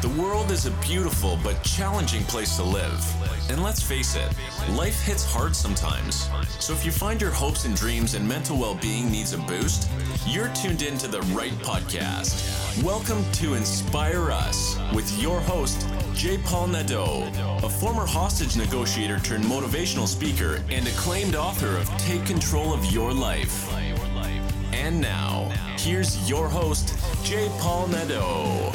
The world is a beautiful but challenging place to live. And let's face it, life hits hard sometimes. So if you find your hopes and dreams and mental well being needs a boost, you're tuned in to the right podcast. Welcome to Inspire Us with your host, J. Paul Nadeau, a former hostage negotiator turned motivational speaker and acclaimed author of Take Control of Your Life. And now, here's your host, J. Paul Nadeau.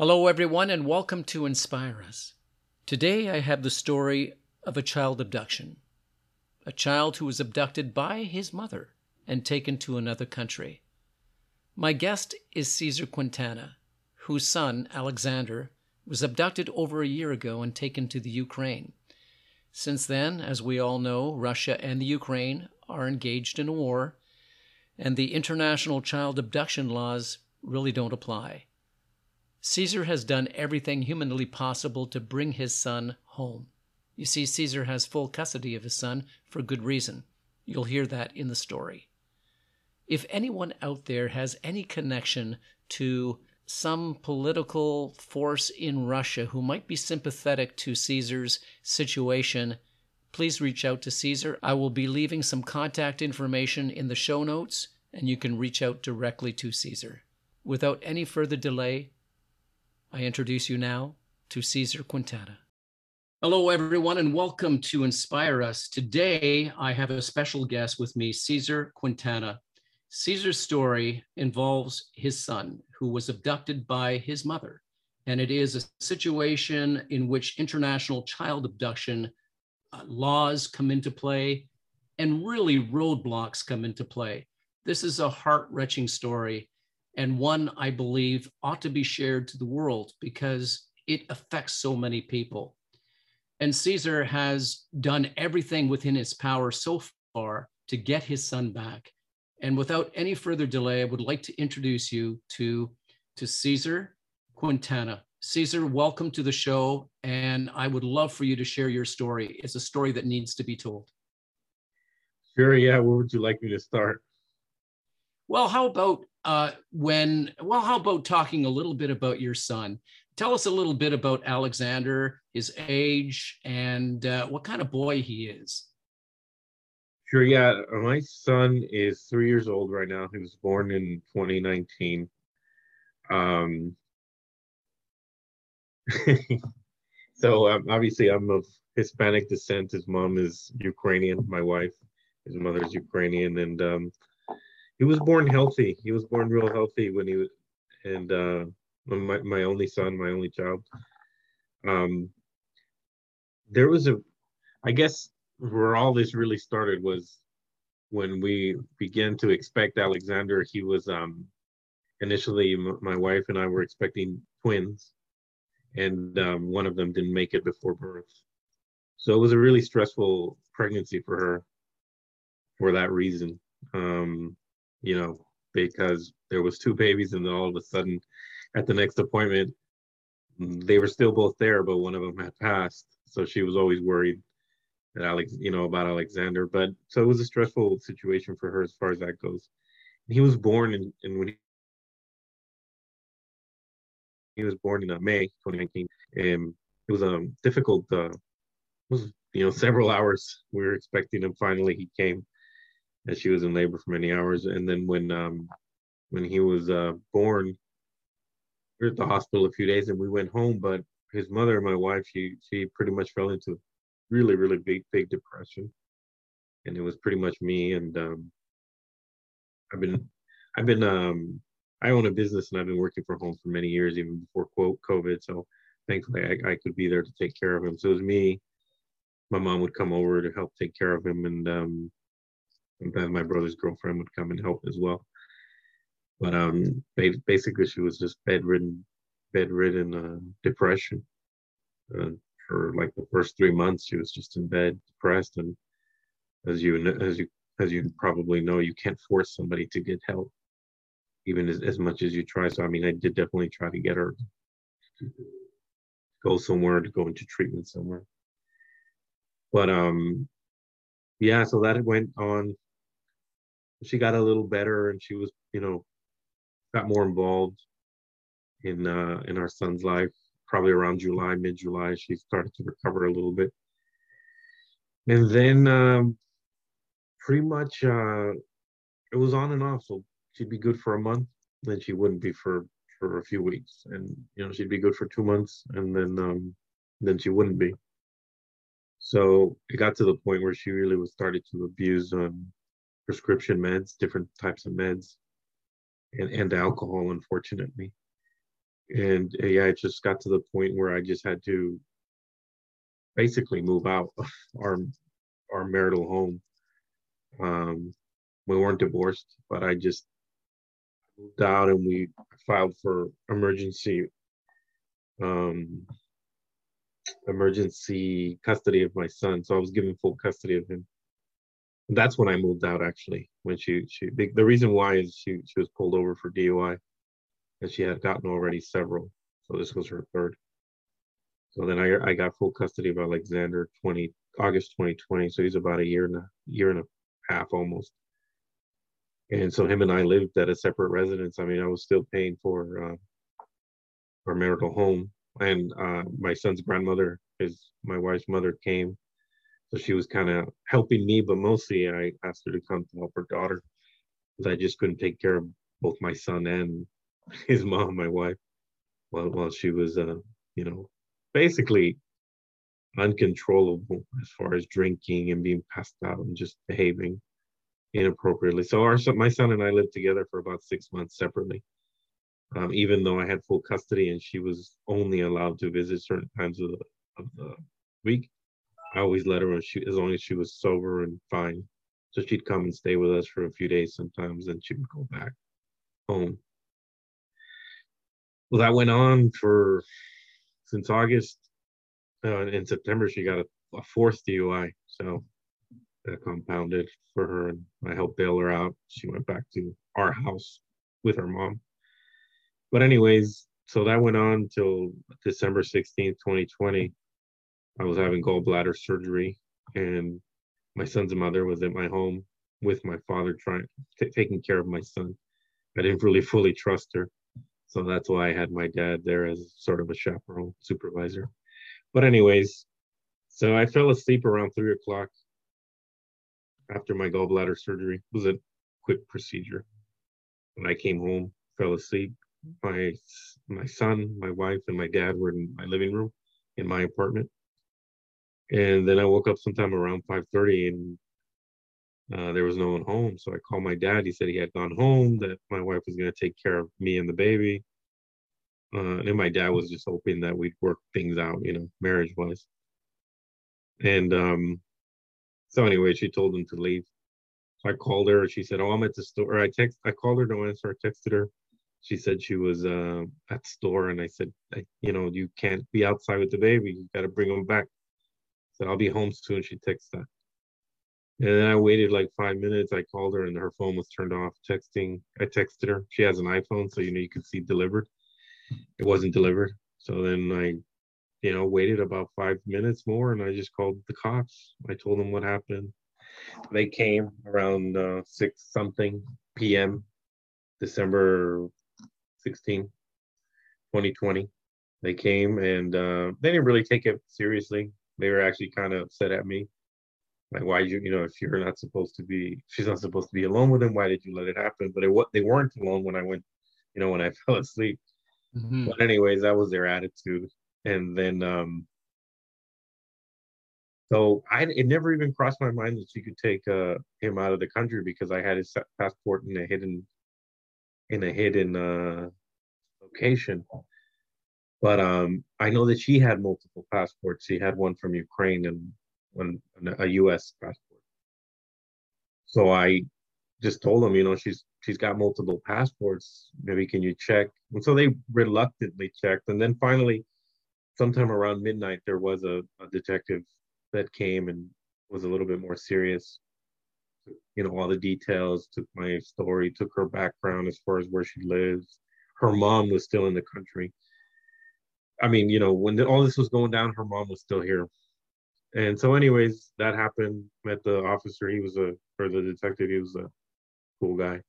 Hello, everyone, and welcome to Inspire Us. Today I have the story of a child abduction. A child who was abducted by his mother and taken to another country. My guest is Caesar Quintana, whose son, Alexander, was abducted over a year ago and taken to the Ukraine. Since then, as we all know, Russia and the Ukraine are engaged in a war, and the international child abduction laws really don't apply. Caesar has done everything humanly possible to bring his son home. You see, Caesar has full custody of his son for good reason. You'll hear that in the story. If anyone out there has any connection to some political force in Russia who might be sympathetic to Caesar's situation, please reach out to Caesar. I will be leaving some contact information in the show notes, and you can reach out directly to Caesar. Without any further delay, I introduce you now to Caesar Quintana. Hello, everyone, and welcome to Inspire Us. Today, I have a special guest with me, Caesar Quintana. Caesar's story involves his son, who was abducted by his mother. And it is a situation in which international child abduction uh, laws come into play and really roadblocks come into play. This is a heart wrenching story and one I believe ought to be shared to the world because it affects so many people. And Caesar has done everything within his power so far to get his son back. And without any further delay, I would like to introduce you to, to Caesar Quintana. Caesar, welcome to the show. And I would love for you to share your story. It's a story that needs to be told. Sure, yeah. Where would you like me to start? Well, how about uh, when, well, how about talking a little bit about your son? Tell us a little bit about Alexander, his age, and uh, what kind of boy he is. Sure, yeah. My son is three years old right now. He was born in 2019. Um, so um, obviously, I'm of Hispanic descent. His mom is Ukrainian. My wife, his mother is Ukrainian, and um, he was born healthy. He was born real healthy when he was, and uh, my my only son, my only child. Um, there was a, I guess where all this really started was when we began to expect Alexander. He was um, initially my wife and I were expecting twins, and um, one of them didn't make it before birth. So it was a really stressful pregnancy for her for that reason. Um, you know, because there was two babies and then all of a sudden at the next appointment they were still both there, but one of them had passed. So she was always worried that Alex, you know, about Alexander. But so it was a stressful situation for her as far as that goes. He was born in, in when he, he was born in uh, May 2019. And it was um difficult. Uh, was you know several hours. We were expecting him. Finally, he came and she was in labor for many hours. And then when um, when he was uh, born, we were at the hospital a few days, and we went home. But his mother, my wife, she she pretty much fell into really really big big depression, and it was pretty much me. And um, I've been I've been um, I own a business, and I've been working from home for many years, even before quote COVID. So thankfully, I, I could be there to take care of him. So it was me. My mom would come over to help take care of him, and um, Sometimes my brother's girlfriend would come and help as well. But um, basically, she was just bedridden, bedridden uh, depression. Uh, for like the first three months, she was just in bed, depressed, and as you as you as you probably know, you can't force somebody to get help, even as, as much as you try. So I mean, I did definitely try to get her to go somewhere to go into treatment somewhere. But um, yeah, so that went on. She got a little better, and she was, you know, got more involved in uh, in our son's life. Probably around July, mid July, she started to recover a little bit, and then um, pretty much uh, it was on and off. So she'd be good for a month, then she wouldn't be for for a few weeks, and you know she'd be good for two months, and then um, then she wouldn't be. So it got to the point where she really was starting to abuse um, prescription meds, different types of meds, and, and alcohol, unfortunately. And uh, yeah, it just got to the point where I just had to basically move out of our our marital home. Um, we weren't divorced, but I just moved out and we filed for emergency um, emergency custody of my son. So I was given full custody of him. That's when I moved out actually. When she she the, reason why is she she was pulled over for DUI and she had gotten already several. So this was her third. So then I I got full custody of Alexander 20 August 2020. So he's about a year and a year and a half almost. And so him and I lived at a separate residence. I mean, I was still paying for uh, our marital home and uh, my son's grandmother, his my wife's mother, came, so she was kind of helping me, but mostly I asked her to come to help her daughter because I just couldn't take care of both my son and his mom, my wife, while while she was, uh, you know, basically uncontrollable as far as drinking and being passed out and just behaving inappropriately. So our my son and I lived together for about six months separately um, even though I had full custody and she was only allowed to visit certain times of the, of the week. I always let her she, as long as she was sober and fine. So she'd come and stay with us for a few days sometimes, and she would go back home. Well, that went on for since August. Uh, in September, she got a, a fourth DUI, so that compounded for her, and I helped bail her out. She went back to our house with her mom but anyways, so that went on till December 16th, 2020. I was having gallbladder surgery, and my son's mother was at my home with my father, trying t- taking care of my son. I didn't really fully trust her, so that's why I had my dad there as sort of a chaperone supervisor. But anyways, so I fell asleep around three o'clock after my gallbladder surgery. It was a quick procedure. When I came home, fell asleep, my my son, my wife, and my dad were in my living room in my apartment. And then I woke up sometime around 5:30, and uh, there was no one home. So I called my dad. He said he had gone home. That my wife was going to take care of me and the baby. Uh, and my dad was just hoping that we'd work things out, you know, marriage wise. And um, so anyway, she told him to leave. So I called her. She said, "Oh, I'm at the store." I text. I called her. No answer. I texted her she said she was uh, at the store and i said you know you can't be outside with the baby you got to bring him back so i'll be home soon she texted that. And then i waited like five minutes. I called her and her phone was turned off texting i texted her. She has an iphone so you know you can see delivered. It wasn't delivered. So then i you know waited about five minutes more and i just called the cops. I told them what happened. They came around uh, six something p.m december 16, 2020. They came and uh, they didn't really take it seriously. They were actually kind of upset at me. Like, why you, you know, if you're not supposed to be, she's not supposed to be alone with him, why did you let it happen? But it, what they weren't alone when I went, you know, when I fell asleep. Mm-hmm. But anyways, that was their attitude. And then, um, so I, it never even crossed my mind that she could take uh, him out of the country because I had his passport in a hidden in a hidden uh, location. But um, I know that she had multiple passports. She had one from Ukraine and one a U.S. passport. So I just told them, you know, she's she's got multiple passports. Maybe can you check? And so they reluctantly checked, and then finally, sometime around midnight, there was a, a detective that came and was a little bit more serious you know all the details took my story took her background as far as where she lives her mom was still in the country i mean you know when the, all this was going down her mom was still here and so, anyways, that happened. Met the officer. He was a or the detective. He was a cool guy.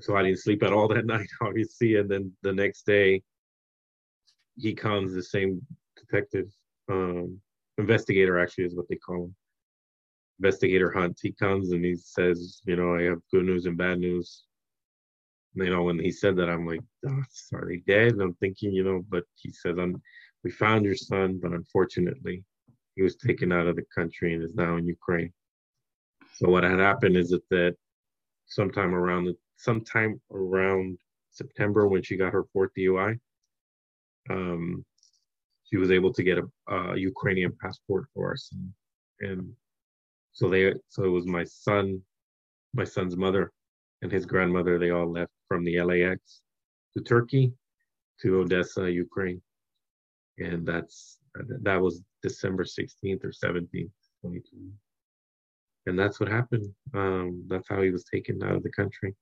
So I didn't sleep at all that night, obviously. And then the next day, he comes. The same detective, um, investigator, actually, is what they call him. Investigator Hunt. He comes and he says, you know, I have good news and bad news. You know, when he said that, I'm like, oh, are they dead? And I'm thinking, you know, but he says, I'm, we found your son, but unfortunately, he was taken out of the country and is now in Ukraine. So what had happened is that, that sometime around the sometime around September when she got her fourth DUI, um, she was able to get a, a Ukrainian passport for us, and, and so they so it was my son, my son's mother, and his grandmother. They all left from the LAX to Turkey, to Odessa, Ukraine, and that's that was December 16th or 17th, 2020. And that's what happened. Um, that's how he was taken out of the country.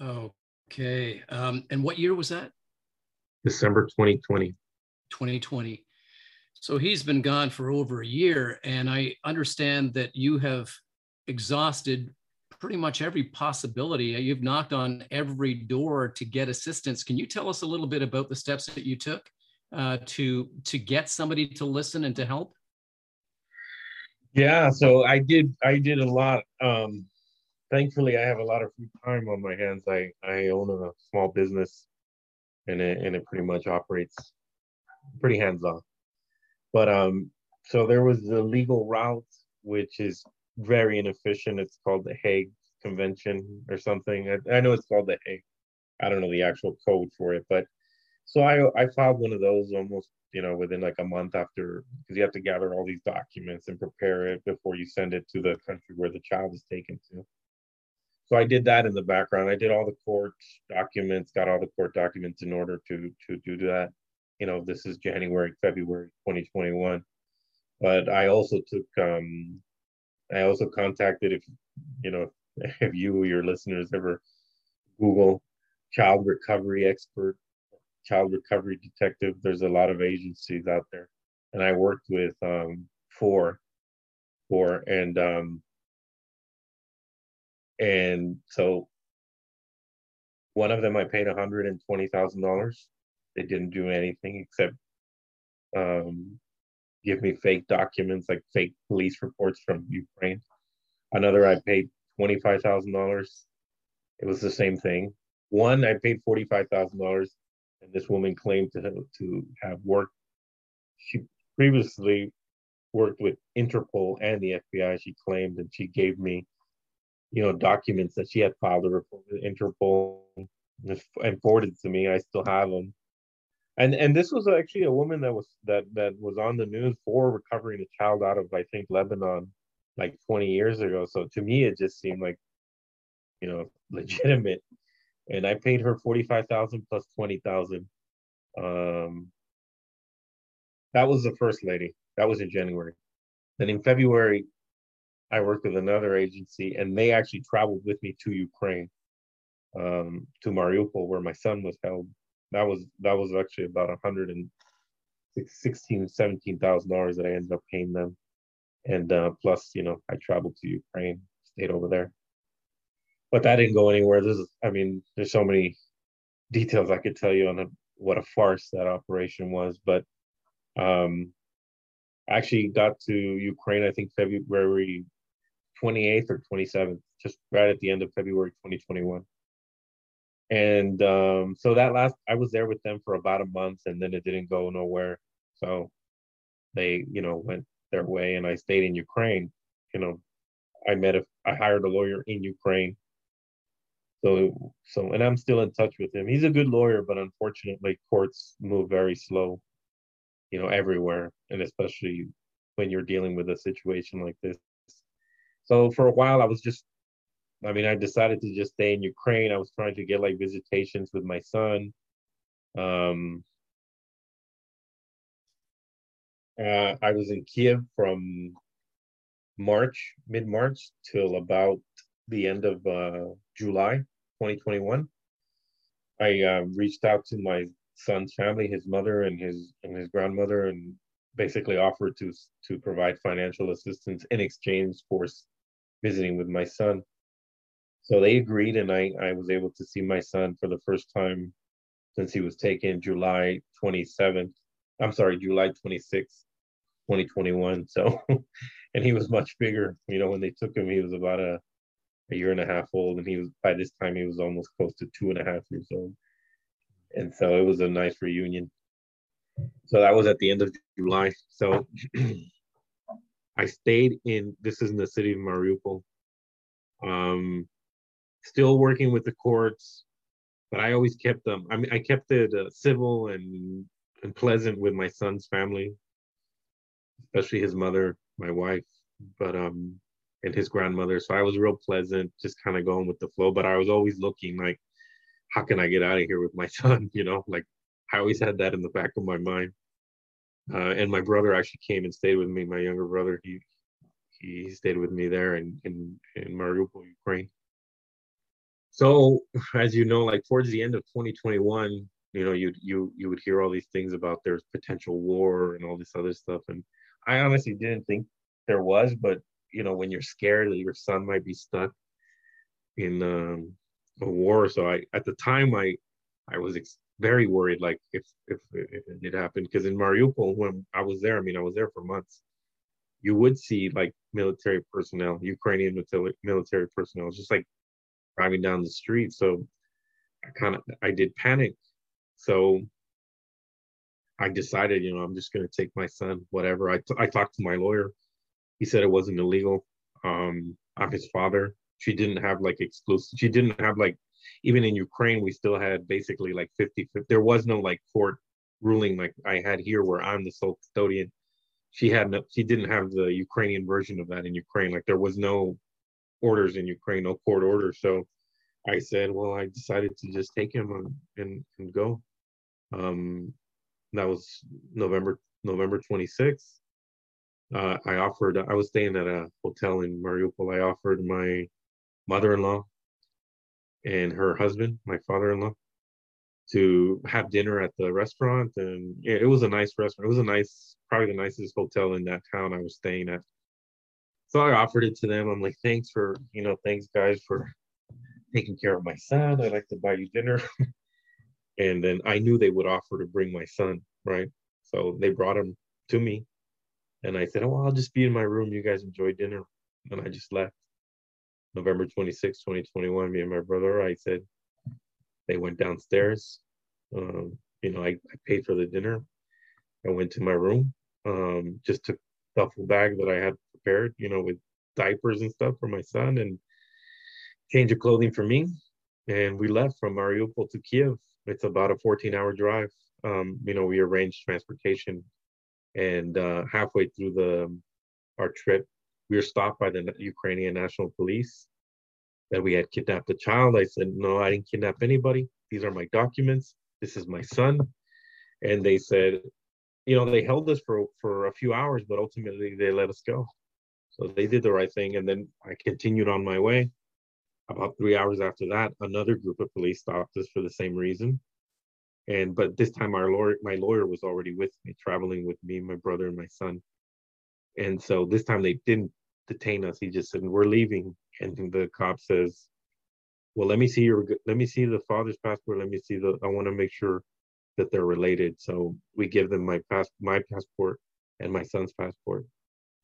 Okay. Um, and what year was that? December 2020. 2020. So he's been gone for over a year. And I understand that you have exhausted pretty much every possibility. You've knocked on every door to get assistance. Can you tell us a little bit about the steps that you took? uh, to to get somebody to listen and to help? Yeah, so I did I did a lot. Um, thankfully, I have a lot of free time on my hands. I I own a small business, and it and it pretty much operates pretty hands off. But um, so there was the legal route, which is very inefficient. It's called the Hague Convention or something. I, I know it's called the Hague. I don't know the actual code for it, but so I I filed one of those almost you know within like a month after because you have to gather all these documents and prepare it before you send it to the country where the child is taken to. So I did that in the background. I did all the court documents, got all the court documents in order to to do that. You know, this is January, February 2021. But I also took um I also contacted if you know if you or your listeners ever Google child recovery expert child recovery detective. There's a lot of agencies out there, and I worked with um, four, four, and um, and so one of them I paid one hundred and twenty thousand dollars. They didn't do anything except um, give me fake documents, like fake police reports from Ukraine. Another I paid twenty five thousand dollars. It was the same thing. One I paid forty five thousand dollars and this woman claimed to have, to have worked. She previously worked with Interpol and the FBI. She claimed, and she gave me, you know, documents that she had filed a report with Interpol and forwarded to me. I still have them. And and this was actually a woman that was that that was on the news for recovering a child out of I think Lebanon like 20 years ago. So to me, it just seemed like, you know, legitimate and I paid her forty five thousand plus twenty thousand. Um, that was the first lady. That was in January. Then in February, I worked with another agency, and they actually traveled with me to Ukraine, um, to Mariupol, where my son was held. That was that was actually about a hundred and sixteen, seventeen thousand dollars that I ended up paying them, and uh, plus, you know, I traveled to Ukraine, stayed over there but that didn't go anywhere. This is, I mean, there's so many details I could tell you on a, what a farce that operation was. But um, I actually got to Ukraine, I think February 28th or 27th, just right at the end of February 2021. And um, so that last, I was there with them for about a month, and then it didn't go nowhere. So they, you know, went their way, and I stayed in Ukraine. You know, I met a, I hired a lawyer in Ukraine so, so, and I'm still in touch with him. He's a good lawyer, but unfortunately, courts move very slow, you know, everywhere, and especially when you're dealing with a situation like this. So, for a while, I was just, I mean, I decided to just stay in Ukraine. I was trying to get like visitations with my son. Um, uh, I was in Kiev from March, mid March, till about the end of uh, July 2021. I uh, reached out to my son's family, his mother and his and his grandmother, and basically offered to to provide financial assistance in exchange for visiting with my son. So they agreed, and I I was able to see my son for the first time since he was taken July 27th. I'm sorry, July 26th, 2021. So, and he was much bigger. You know, when they took him, he was about a a year and a half old, and he was by this time he was almost close to two and a half years old. And so it was a nice reunion. So that was at the end of July. So I stayed in. This is in the city of Mariupol. Um, still working with the courts, but I always kept them. I mean, I kept it uh, civil and and pleasant with my son's family, especially his mother, my wife. But um, and his grandmother. So I was real pleasant, just kind of going with the flow. But I was always looking like, how can I get out of here with my son? You know, like I always had that in the back of my mind. Uh, and my brother actually came and stayed with me. My younger brother, he he stayed with me there in in, in Mariupol, Ukraine. So as you know, like towards the end of 2021, you know, you you you would hear all these things about there's potential war and all this other stuff, and I honestly didn't think there was, but you know when you're scared that your son might be stuck in um, a war so i at the time i i was ex- very worried like if if, if it did happen because in mariupol when i was there i mean i was there for months you would see like military personnel ukrainian military personnel just like driving down the street so i kind of i did panic so i decided you know i'm just going to take my son whatever I, t- I talked to my lawyer he said it wasn't illegal. Um, I'm his father. She didn't have like exclusive. She didn't have like even in Ukraine we still had basically like 50, 50 there was no like court ruling like I had here where I'm the sole custodian. She had no she didn't have the Ukrainian version of that in Ukraine. Like there was no orders in Ukraine, no court order. So I said, well, I decided to just take him and and, and go. Um, that was November November 26th uh, I offered, I was staying at a hotel in Mariupol. I offered my mother in law and her husband, my father in law, to have dinner at the restaurant. And it was a nice restaurant. It was a nice, probably the nicest hotel in that town I was staying at. So I offered it to them. I'm like, thanks for, you know, thanks guys for taking care of my son. I'd like to buy you dinner. and then I knew they would offer to bring my son, right? So they brought him to me and I said, Oh, I'll just be in my room. You guys enjoy dinner. And I just left. November 26, 2021, me and my brother, I said, they went downstairs. Um, you know, I, I paid for the dinner. I went to my room, um, just took duffel bag that I had prepared, you know, with diapers and stuff for my son and change of clothing for me. And we left from Mariupol to Kiev. It's about a 14 hour drive. Um, you know, we arranged transportation and uh, halfway through the our trip, we were stopped by the Ukrainian National Police that we had kidnapped a child. I said, "No, I didn't kidnap anybody. These are my documents. This is my son." And they said, you know, they held us for for a few hours, but ultimately they let us go. So they did the right thing, and then I continued on my way. About three hours after that, another group of police stopped us for the same reason. And but this time our lawyer my lawyer was already with me traveling with me my brother and my son. And so this time they didn't detain us. He just said we're leaving. And the cop says well let me see your let me see the father's passport. Let me see the i want to make sure that they're related. So we give them my pass my passport and my son's passport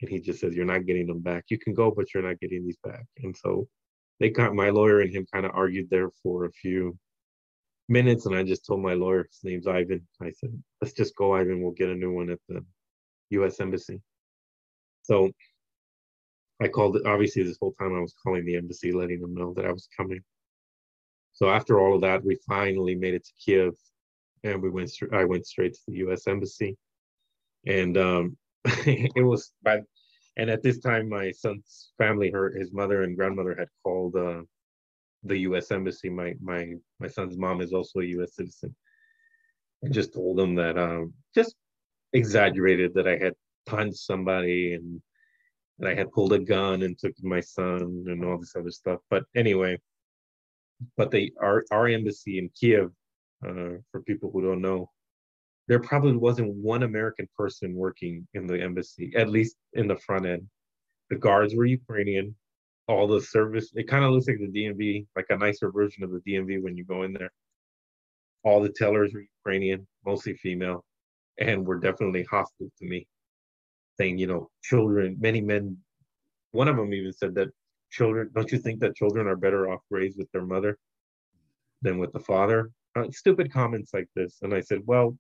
and he just says you're not getting them back you can go but you're not getting these back and so they got my lawyer and him kind of argued there for a few minutes, and I just told my lawyer, his name's Ivan. I said, let's just go, Ivan. We'll get a new one at the U.S. Embassy. So I called it. Obviously, this whole time I was calling the embassy, letting them know that I was coming. So after all of that, we finally made it to Kiev, and we went. I went straight to the U.S. Embassy, and um, it was by. And at this time, my son's family, her his mother and grandmother, had called uh, the U.S. embassy. My my my son's mom is also a U.S. citizen. I just told them that um, just exaggerated that I had punched somebody and that I had pulled a gun and took my son and all this other stuff. But anyway, but they our our embassy in Kiev, uh, for people who don't know, there probably wasn't one American person working in the embassy, at least in the front end. The guards were Ukrainian. All the service, it kind of looks like the DMV, like a nicer version of the DMV when you go in there. All the tellers were Ukrainian, mostly female, and were definitely hostile to me, saying, you know, children, many men, one of them even said that children, don't you think that children are better off raised with their mother than with the father? Uh, stupid comments like this. And I said, well,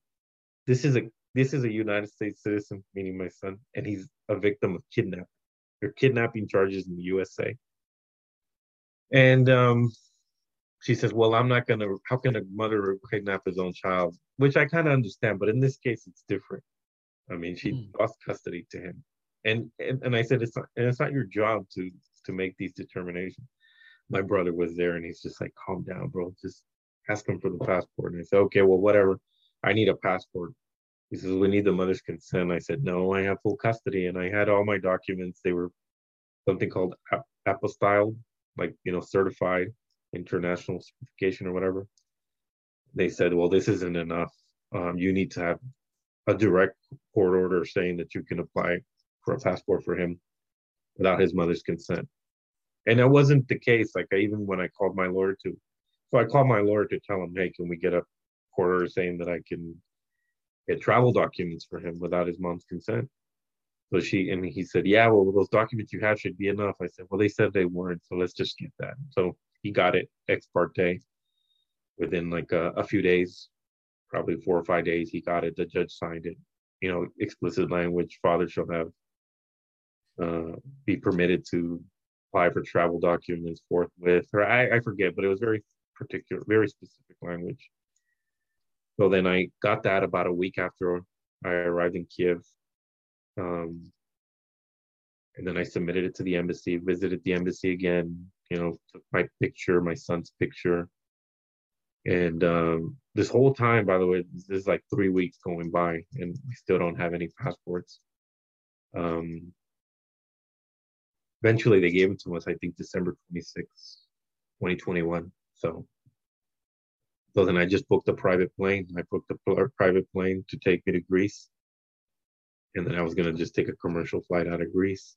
this is a this is a United States citizen, meaning my son, and he's a victim of kidnapping. They're kidnapping charges in the USA. And um, she says, "Well, I'm not gonna. How can a mother kidnap his own child?" Which I kind of understand, but in this case, it's different. I mean, she mm. lost custody to him, and, and and I said, "It's not. And it's not your job to to make these determinations." My brother was there, and he's just like, "Calm down, bro. Just ask him for the passport." And I said, "Okay, well, whatever." I need a passport. He says, we need the mother's consent. I said, no, I have full custody. And I had all my documents. They were something called apostille, like, you know, certified international certification or whatever. They said, well, this isn't enough. Um, you need to have a direct court order saying that you can apply for a passport for him without his mother's consent. And that wasn't the case. Like I, even when I called my lawyer to, so I called my lawyer to tell him, hey, can we get a Saying that I can get travel documents for him without his mom's consent. So she and he said, "Yeah, well, those documents you have should be enough." I said, "Well, they said they weren't, so let's just get that." So he got it ex parte within like a, a few days, probably four or five days. He got it. The judge signed it. You know, explicit language. Father shall have uh, be permitted to apply for travel documents forthwith, or I, I forget, but it was very particular, very specific language. So then I got that about a week after I arrived in Kiev. Um, and then I submitted it to the embassy, visited the embassy again, you know, took my picture, my son's picture. And um, this whole time, by the way, this is like three weeks going by, and we still don't have any passports. Um, eventually, they gave it to us, I think, December 26, 2021. So so then I just booked a private plane. I booked a private plane to take me to Greece. And then I was going to just take a commercial flight out of Greece.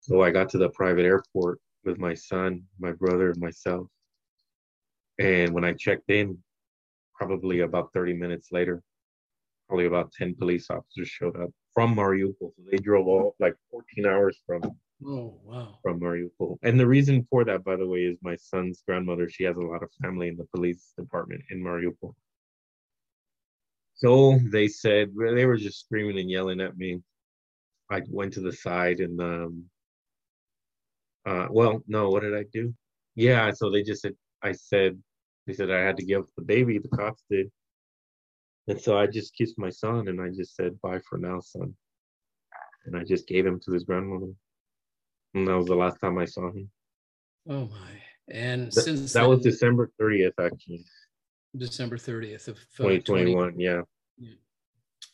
So I got to the private airport with my son, my brother, and myself. And when I checked in, probably about 30 minutes later, probably about 10 police officers showed up from Mariupol. So they drove all like 14 hours from Oh, wow. From Mariupol. And the reason for that, by the way, is my son's grandmother. She has a lot of family in the police department in Mariupol. So they said, they were just screaming and yelling at me. I went to the side and, um, uh, well, no, what did I do? Yeah, so they just said, I said, they said I had to give the baby, the cops did. And so I just kissed my son and I just said, bye for now, son. And I just gave him to his grandmother. And that was the last time I saw him. Oh my! And Th- since that then, was December thirtieth, actually. December thirtieth of uh, twenty twenty one. Yeah. yeah.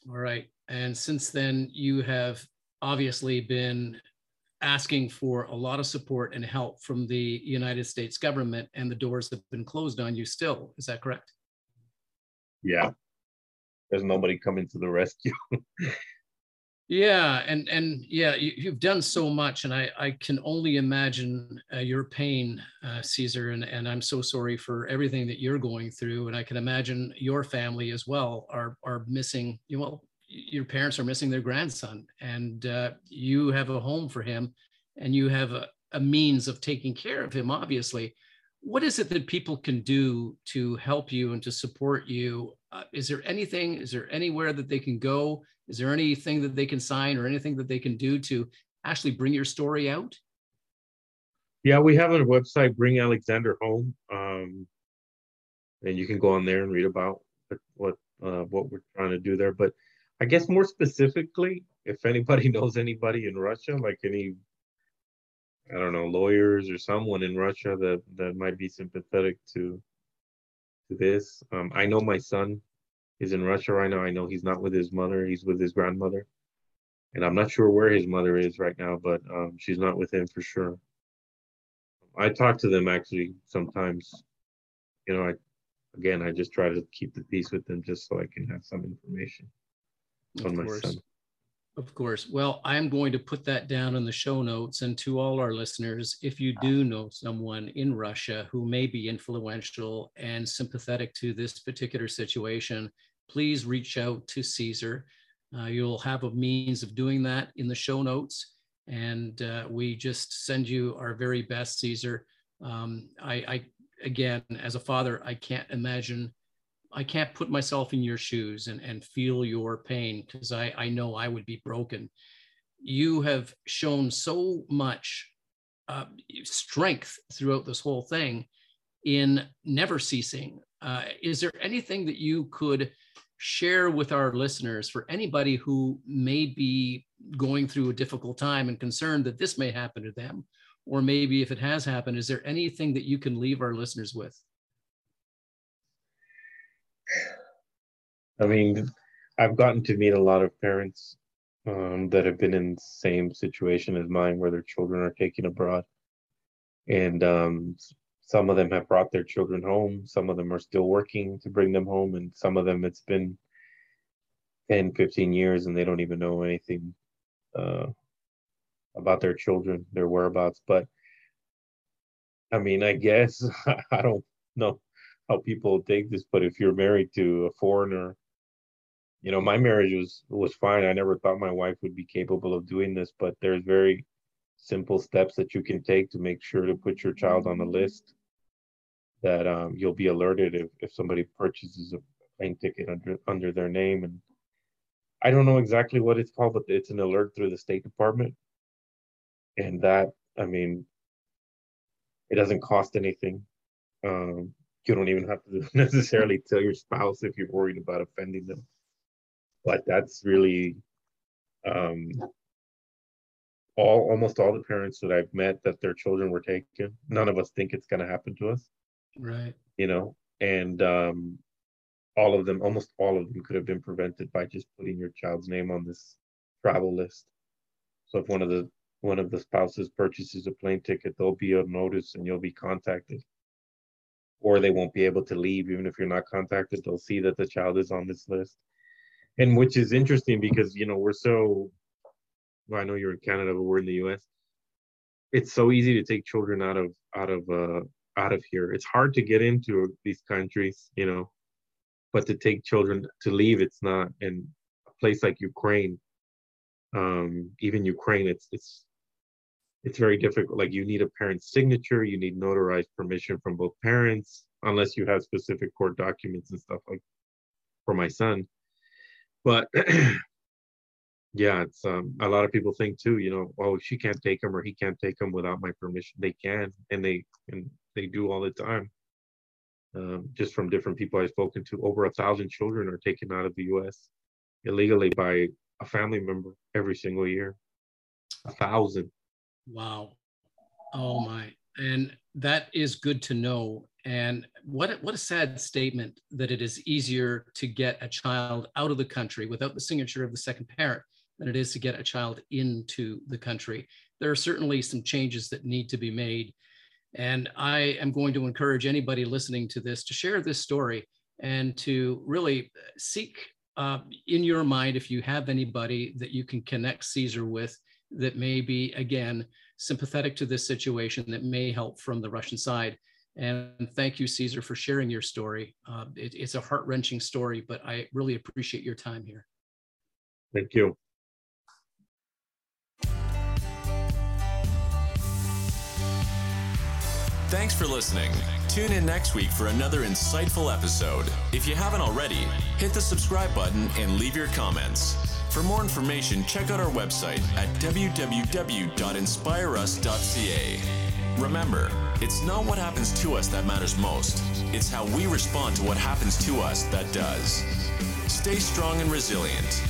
All right. And since then, you have obviously been asking for a lot of support and help from the United States government, and the doors have been closed on you still. Is that correct? Yeah. There's nobody coming to the rescue. Yeah, and and yeah, you, have done so much, and I I can only imagine uh, your pain, uh, Caesar, and and I'm so sorry for everything that you're going through, and I can imagine your family as well are are missing. You well, your parents are missing their grandson, and uh, you have a home for him, and you have a, a means of taking care of him. Obviously, what is it that people can do to help you and to support you? Uh, is there anything? Is there anywhere that they can go? Is there anything that they can sign or anything that they can do to actually bring your story out? Yeah, we have a website, Bring Alexander Home, um, and you can go on there and read about what uh, what we're trying to do there. But I guess more specifically, if anybody knows anybody in Russia, like any, I don't know, lawyers or someone in Russia that that might be sympathetic to to this. Um, I know my son is in Russia right now. I know he's not with his mother, he's with his grandmother. And I'm not sure where his mother is right now, but um, she's not with him for sure. I talk to them actually sometimes. You know, I, again, I just try to keep the peace with them just so I can have some information on my son. Of course. Well, I'm going to put that down in the show notes. And to all our listeners, if you do know someone in Russia who may be influential and sympathetic to this particular situation, please reach out to Caesar. Uh, you'll have a means of doing that in the show notes. And uh, we just send you our very best, Caesar. Um, I, I, again, as a father, I can't imagine I can't put myself in your shoes and, and feel your pain because I, I know I would be broken. You have shown so much uh, strength throughout this whole thing in never ceasing. Uh, is there anything that you could share with our listeners for anybody who may be going through a difficult time and concerned that this may happen to them? Or maybe if it has happened, is there anything that you can leave our listeners with? I mean, I've gotten to meet a lot of parents um, that have been in the same situation as mine, where their children are taken abroad, and um, some of them have brought their children home. Some of them are still working to bring them home, and some of them it's been 10, 15 years, and they don't even know anything uh, about their children, their whereabouts. But I mean, I guess I don't know how people take this, but if you're married to a foreigner, you know, my marriage was was fine. I never thought my wife would be capable of doing this, but there's very simple steps that you can take to make sure to put your child on the list that um, you'll be alerted if, if somebody purchases a plane ticket under under their name and I don't know exactly what it's called, but it's an alert through the State Department. And that, I mean, it doesn't cost anything. Um, you don't even have to necessarily tell your spouse if you're worried about offending them. But that's really um, all almost all the parents that I've met that their children were taken. None of us think it's going to happen to us, Right. you know, and um, all of them, almost all of them, could have been prevented by just putting your child's name on this travel list. So if one of the one of the spouses purchases a plane ticket, there'll be a notice and you'll be contacted or they won't be able to leave even if you're not contacted they'll see that the child is on this list. And which is interesting because you know we're so well, i know you're in canada but we're in the us it's so easy to take children out of out of uh out of here. It's hard to get into these countries you know but to take children to leave it's not. In a place like ukraine um even ukraine it's it's it's very difficult. Like you need a parent's signature, you need notarized permission from both parents, unless you have specific court documents and stuff like for my son. But yeah, it's um, a lot of people think too. You know, oh, she can't take him or he can't take him without my permission. They can, and they and they do all the time. Um, just from different people I've spoken to, over a thousand children are taken out of the U.S. illegally by a family member every single year. A thousand. Wow. Oh my. And that is good to know. And what what a sad statement that it is easier to get a child out of the country without the signature of the second parent than it is to get a child into the country. There are certainly some changes that need to be made. And I am going to encourage anybody listening to this to share this story and to really seek uh, in your mind if you have anybody that you can connect Caesar with that may be, again, sympathetic to this situation that may help from the Russian side. And thank you, Caesar, for sharing your story. Uh, it, it's a heart wrenching story, but I really appreciate your time here. Thank you. Thanks for listening. Tune in next week for another insightful episode. If you haven't already, hit the subscribe button and leave your comments. For more information, check out our website at www.inspireus.ca. Remember, it's not what happens to us that matters most, it's how we respond to what happens to us that does. Stay strong and resilient.